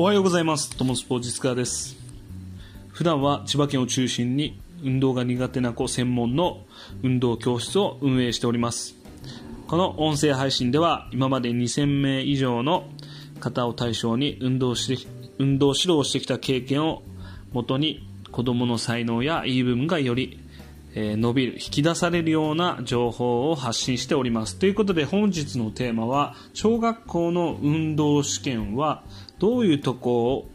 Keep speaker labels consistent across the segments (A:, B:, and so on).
A: おはようございます。トモスポー実家です。普段は千葉県を中心に運動が苦手な子専門の運動教室を運営しております。この音声配信では今まで2000名以上の方を対象に運動して運動指導をしてきた経験をもとに子供の才能やいい部分がよりえー伸びる、引き出されるような情報を発信しております。ということで本日のテーマは、小学校の運動試験はどういうとこを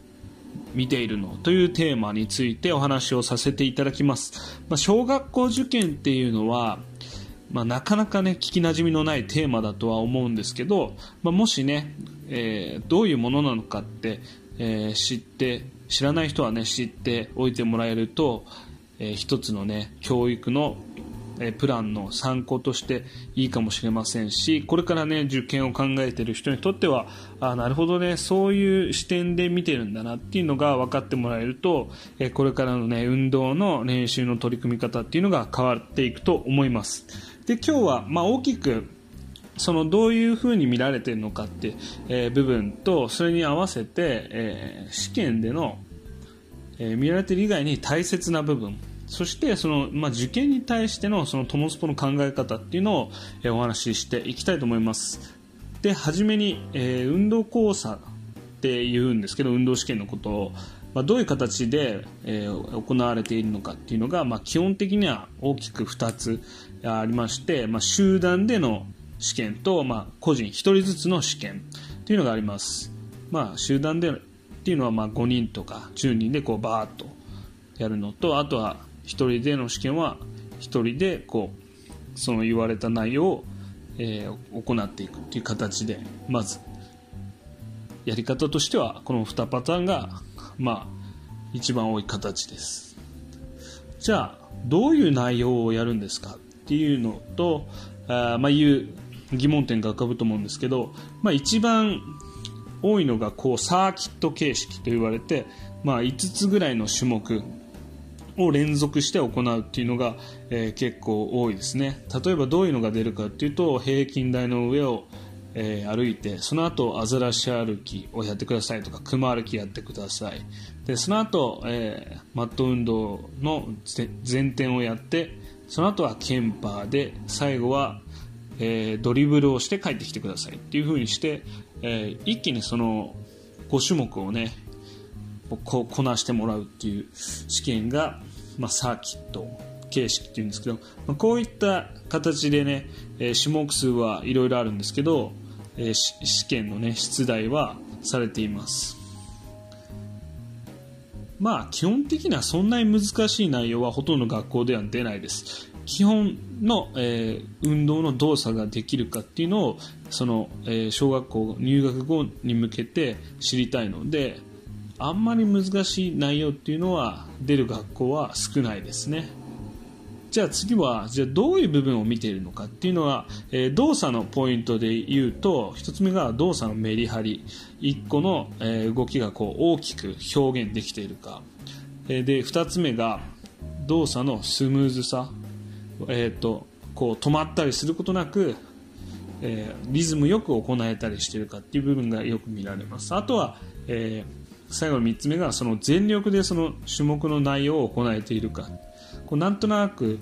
A: 見ているの？というテーマについてお話をさせていただきます。まあ、小学校受験っていうのは、まあ、なかなかね、聞き馴染みのないテーマだとは思うんですけど、まあ、もしね、えーどういうものなのかって、えー知って、知らない人はね、知っておいてもらえると、えー一つのね、教育の、えープランの参考としていいかもしれませんし、これからね、受験を考えている人にとっては、あなるほどね、そういう視点で見てるんだなっていうのが分かってもらえると、えーこれからのね、運動の練習の取り組み方っていうのが変わっていくと思います。で、今日は、まあ大きく、そのどういうふうに見られているのかって、え部分とそれに合わせて、え試験での、え見られている以外に大切な部分そしてその、まあ、受験に対してのそのトモスポの考え方っていうのを、えお話ししていきたいと思います。で初めに、えー運動講座って言うんですけど運動試験のことを、まあ、どういう形で、えー行われているのかっていうのが、まあ、基本的には大きく2つありまして、まあ、集団での試験と、まあ、個人1人ずつの試験というのがあります、まあ、集団でっていうのはまあ5人とか10人でこうバーッとやるのとあとは1人での試験は1人でこうその言われた内容を、えー行っていくっていう形でまずやり方としてはこの2パターンがまあ一番多い形です。じゃあどういう内容をやるんですかっていうのとあまあいう疑問点が浮かぶと思うんですけど、まあ、一番多いのがこうサーキット形式と言われて、まあ、5つぐらいの種目を連続して行うっていうのが、えー結構多いですね。例えばどういうのが出るかっていうと平均台の上を、えー歩いてその後アザラシ歩きをやってくださいとか熊歩きやってください。でその後、えーマット運動の前転をやってその後はケンパーで最後はえドリブルをして帰ってきてくださいっていう風にして、え一気にその5種目をねここなしてもらうっていう試験が、まあ、サーキット形式っていうんですけど、まあ、こういった形でね、えー種目数はいろいろあるんですけど、えー試験のね出題はされています。まあ基本的にはそんなに難しい内容はほとんど学校では出ないです。基本の、えー運動の動作ができるかっていうのをその、えー小学校入学後に向けて知りたいのであんまり難しい内容っていうのは出る学校は少ないですね。じゃあ次はじゃあどういう部分を見ているのかっていうのは、えー動作のポイントで言うと1つ目が動作のメリハリ。1個の、えー動きがこう大きく表現できているか、えーで2つ目が動作のスムーズさ、えー、とこう止まったりすることなく、えリズムよく行えたりしているかっていう部分がよく見られます。あとは、えー最後の3つ目がその全力でその種目の内容を行えているか。こうなんとなく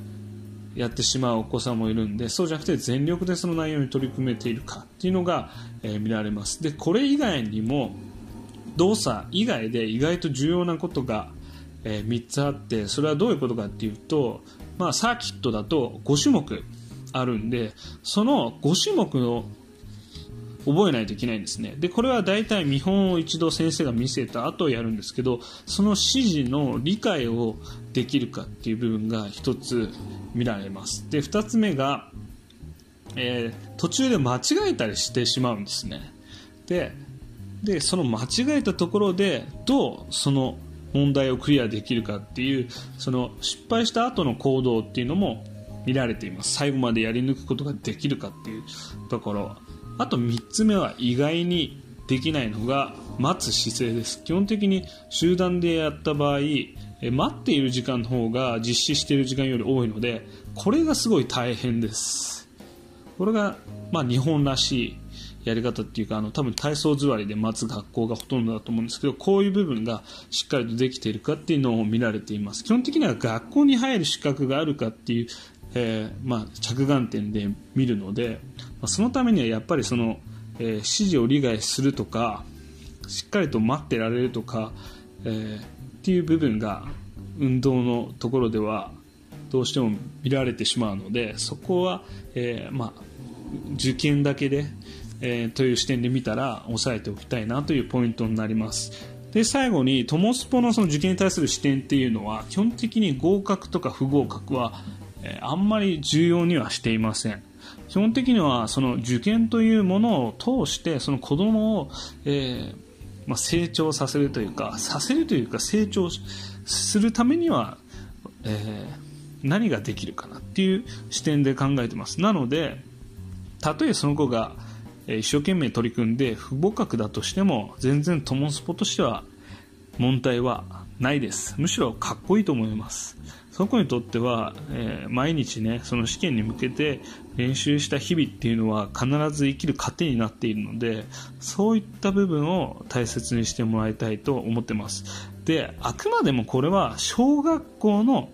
A: やってしまうお子さんもいるんでそうじゃなくて全力でその内容に取り組めているか。っていうのが、えー見られます。でこれ以外にも動作以外で意外と重要なことが、え3つあってそれはどういうことかっていうと、まあ、サーキットだと5種目あるんでその5種目を覚えないといけないんですね。でこれは大体見本を一度先生が見せた後やるんですけどその指示の理解をできるかっていう部分が一つ見られます。で2つ目が、えー途中で間違えたりしてしまうんですね。ででその間違えたところでどうその問題をクリアできるかっていうその失敗した後の行動っていうのも見られています。最後までやり抜くことができるかっていうところ。あと3つ目は意外にできないのが待つ姿勢です。基本的に集団でやった場合待っている時間の方が実施している時間より多いのでこれがすごい大変です。これが、まあ、日本らしいやり方っていうかあの多分体操座りで待つ学校がほとんどだと思うんですけどこういう部分がしっかりとできているかっていうのを見られています。基本的には学校に入る資格があるかっていう、えー、まあ、着眼点で見るので、まあ、そのためにはやっぱりその、えー、指示を理解するとかしっかりと待ってられるとか、えー、っていう部分が運動のところではどうしても見られてしまうのでそこは、えまあ、受験だけでえー、という視点で見たら押さえておきたいなというポイントになります。で最後にトモスポのその受験に対する視点っていうのは基本的に合格とか不合格は、あんまり重要にはしていません。基本的にはその受験というものを通してその子供を、えーまあ、成長させるというかさせるというか成長するためには、えー、何ができるかなっていう視点で考えてます。なのでたとえその子が一生懸命取り組んで不合格だとしても全然トモスポとしては問題はないです。むしろかっこいいと思います。その子にとっては、えー、毎日ねその試験に向けて練習した日々っていうのは必ず生きる糧になっているのでそういった部分を大切にしてもらいたいと思ってます。であくまでもこれは小学校の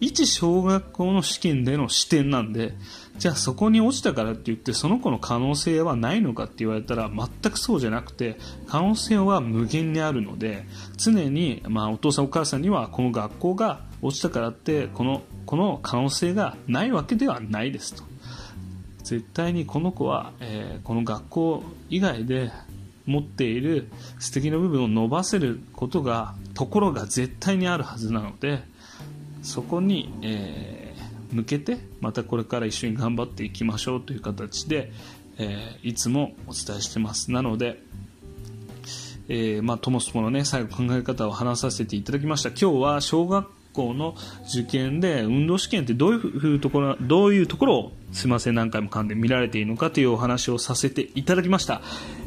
A: 一小学校の試験での視点なんでじゃあそこに落ちたからって言ってその子の可能性はないのかって言われたら全くそうじゃなくて可能性は無限にあるので常に、まあ、お父さんお母さんにはこの学校が落ちたからってこのこの可能性がないわけではないですと。絶対にこの子は、えー、この学校以外で持っている素敵な部分を伸ばせることがところが絶対にあるはずなのでそこに、えー向けてまたこれから一緒に頑張っていきましょうという形で、えー、いつもお伝えしてます。なので、えー、まあ、トモスポのね最後考え方を話させていただきました。今日は小学校の受験で運動試験ってどういうところどういうところをすみません何回も噛んで見られているのかというお話をさせていただきました、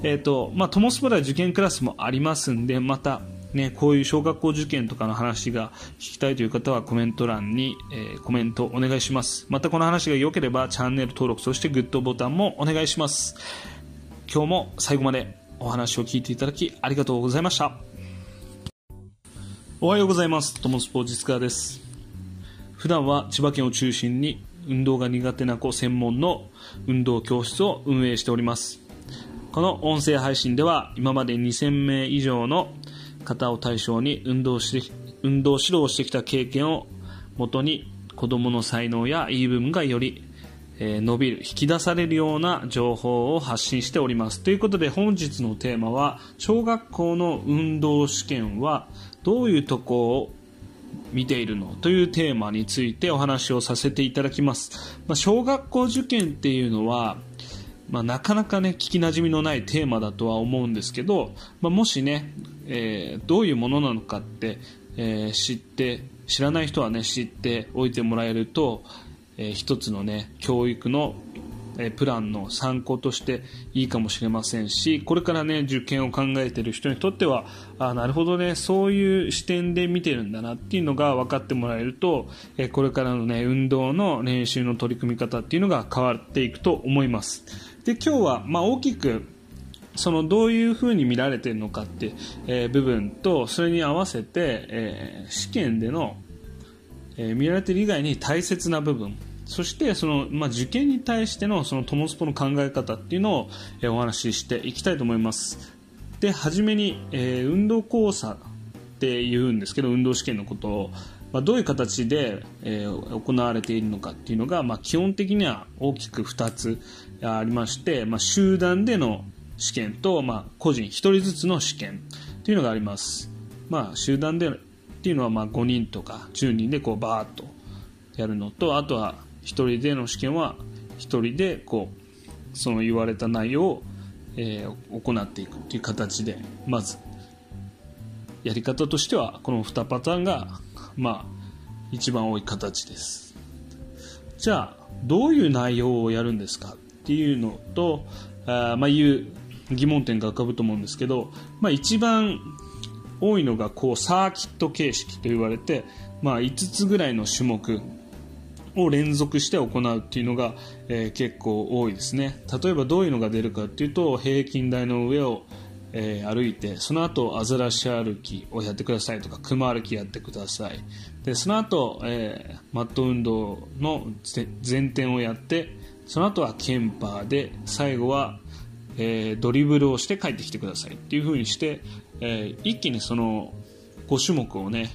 A: えーとまあ、トモスポでは受験クラスもありますんでまたね、こういう小学校受験とかの話が聞きたいという方はコメント欄に、えー、コメントお願いします。またこの話が良ければチャンネル登録、そしてグッドボタンもお願いします。今日も最後までお話を聞いていただきありがとうございました。おはようございます。トモスポー実家です。普段は千葉県を中心に運動が苦手な子専門の運動教室を運営しております。この音声配信では今まで2000名以上の方を対象に運動し運動指導をしてきた経験をもとに子どもの才能や言い分がより、え、伸びる引き出されるような情報を発信しております。ということで本日のテーマは小学校の運動試験はどういうとこを見ているの？というテーマについてお話をさせていただきます、まあ、小学校受験っていうのはまあ、なかなかね聞きなじみのないテーマだとは思うんですけど、まあ、もしね、えー、どういうものなのかって、えー、知って知らない人はね知っておいてもらえると、えー、一つのね教育のプランの参考としていいかもしれませんしこれからね受験を考えている人にとってはあなるほどねそういう視点で見てるんだなっていうのが分かってもらえるとこれからのね運動の練習の取り組み方っていうのが変わっていくと思います。で今日はまあ大きくそのどういうふうに見られているのかって、えー、部分とそれに合わせて、えー、試験での、えー、見られている以外に大切な部分そしてその、まあ、受験に対してのそのトモスポの考え方っていうのを、えお話ししていきたいと思います。で初めに、え運動交差って言うんですけど運動試験のことを。まあ、どういう形で、え、行われているのかっていうのが、ま、基本的には大きく2つありまして、まあ、集団での試験と、まあ、個人1人ずつの試験というのがあります、まあ、集団でっていうのはまあ5人とか10人でこうバーッとやるのとあとは1人での試験は1人でこうその言われた内容を、えー、行っていくという形でまずやり方としてはこの2パターンがまあ、一番多い形です。じゃあ、どういう内容をやるんですか？っていうのと、あまあ、いう疑問点が浮かぶと思うんですけど、まあ、一番多いのがこうサーキット形式と言われて、まあ、5つぐらいの種目を連続して行うっていうのが、えー、結構多いですね。例えばどういうのが出るかっていうと平均台の上を、えー、歩いてその後アザラシ歩きをやってくださいとかクマ歩きやってください。でその後、えー、マット運動の前転をやってその後はケンパーで最後は、えー、ドリブルをして帰ってきてくださいっていう風にして、えー、一気にその5種目をね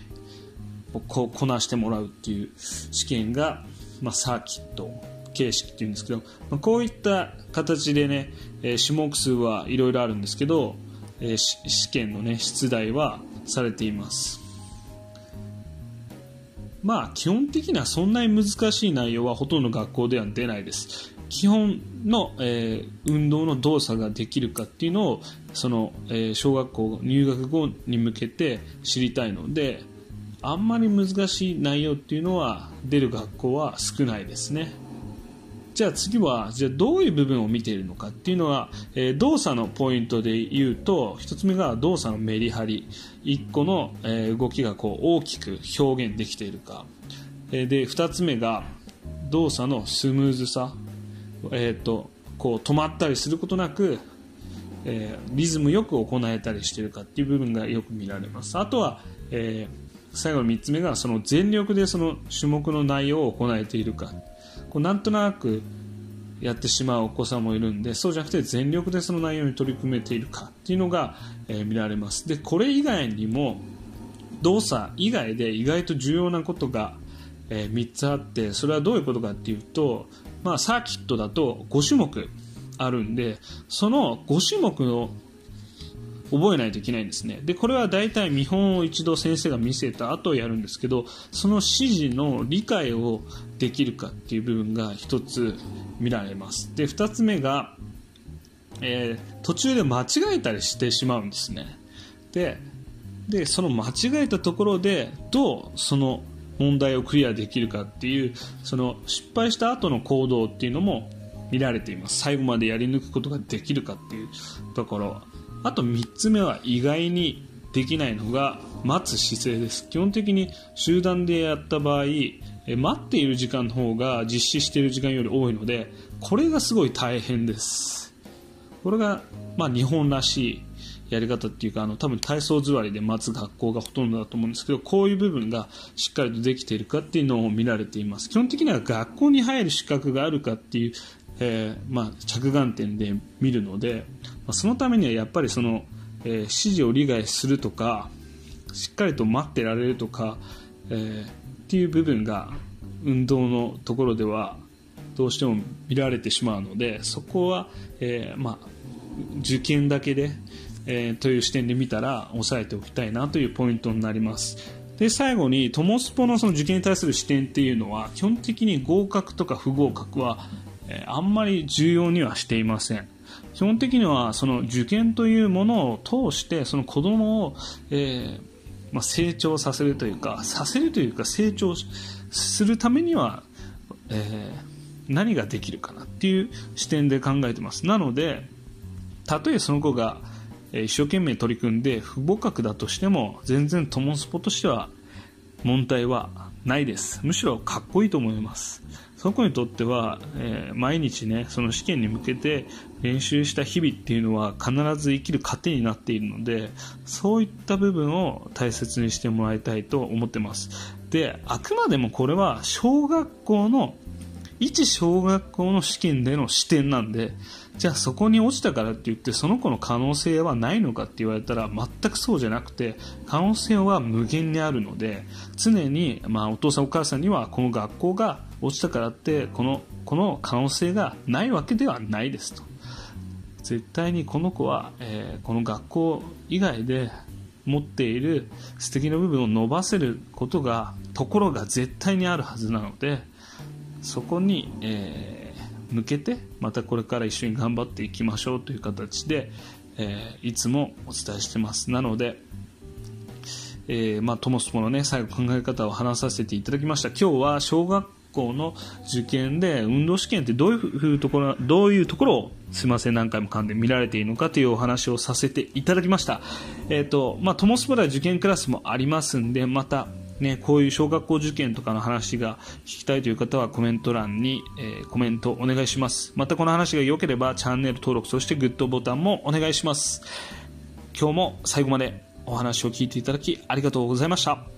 A: ここなしてもらうっていう試験が、まあ、サーキット形式っていうんですけど、まあ、こういった形でね、えー、種目数はいろいろあるんですけど、えー、試験のね出題はされています。まあ基本的にはそんなに難しい内容はほとんど学校では出ないです。基本の、えー、運動の動作ができるかっていうのをその、えー、小学校入学後に向けて知りたいのであんまり難しい内容っていうのは出る学校は少ないですね。じゃあ次はじゃあどういう部分を見ているのかっていうのは、えー、動作のポイントで言うと1つ目が動作のメリハリ。1個の、えー、動きがこう大きく表現できているか、えー、で2つ目が動作のスムーズさ、えーと、こう止まったりすることなくえー、リズムよく行えたりしているかっていう部分がよく見られます。あとは、えー、最後の3つ目がその全力でその種目の内容を行えているか。うなんとなくやってしまうお子さんもいるんでそうじゃなくて全力でその内容に取り組めているかっていうのが、えー、見られます。でこれ以外にも動作以外で意外と重要なことが、えー、3つあってそれはどういうことかっていうと、まあ、サーキットだと5種目あるんでその5種目の覚えないといけないんですね。でこれは大体見本を一度先生が見せた後やるんですけどその指示の理解をできるかっていう部分が1つ見られます。で2つ目が、えー、途中で間違えたりしてしまうんですね。ででその間違えたところでどうその問題をクリアできるかっていうその失敗した後の行動っていうのも見られています。最後までやり抜くことができるかっていうところ。あと3つ目は意外にできないのが待つ姿勢です。基本的に集団でやった場合待っている時間の方が実施している時間より多いのでこれがすごい大変です。これが、まあ、日本らしいやり方っていうかあの多分体操座りで待つ学校がほとんどだと思うんですけどこういう部分がしっかりとできているかっていうのを見られています。基本的には学校に入る資格があるかっていうえー、まあ、着眼点で見るので、まあ、そのためにはやっぱりその、えー、指示を理解するとかしっかりと待ってられるとか、えー、っていう部分が運動のところではどうしても見られてしまうのでそこは、えまあ、受験だけで、えという視点で見たら押さえておきたいなというポイントになります。で最後にトモスポのその受験に対する視点っていうのは基本的に合格とか不合格はえあんまり重要にはしていません。基本的にはその受験というものを通してその子供を、えー、まあ、成長させるというかさせるというか成長するためには、えー、何ができるかなっていう視点で考えてます。なのでたとえその子が一生懸命取り組んで不合格だとしても全然トモスポとしては問題はないです。むしろかっこいいと思います。その子にとっては、えー、毎日ねその試験に向けて練習した日々っていうのは必ず生きる糧になっているのでそういった部分を大切にしてもらいたいと思ってます。であくまでもこれは小学校の一小学校の試験での視点なんでじゃあそこに落ちたからって言ってその子の可能性はないのかって言われたら全くそうじゃなくて可能性は無限にあるので常に、まあ、お父さんお母さんにはこの学校が落ちたからってこのこの可能性がないわけではないですと絶対にこの子は、えー、この学校以外で持っている素敵な部分を伸ばせることがところが絶対にあるはずなのでそこに、えー、向けてまたこれから一緒に頑張っていきましょうという形で、えー、いつもお伝えしてますなのでえー、まあ、トモスポのね、最後考え方を話させていただきました。今日は小学校の受験で運動試験ってどういうところどういうところをすみません何回も噛んで見られているのかというお話をさせていただきました、えーとまあ、トモスポでは受験クラスもありますんでまた、ね、こういう小学校受験とかの話が聞きたいという方はコメント欄に、えー、コメントお願いします。またこの話が良ければチャンネル登録、そしてグッドボタンもお願いします。今日も最後までお話を聞いていただきありがとうございました。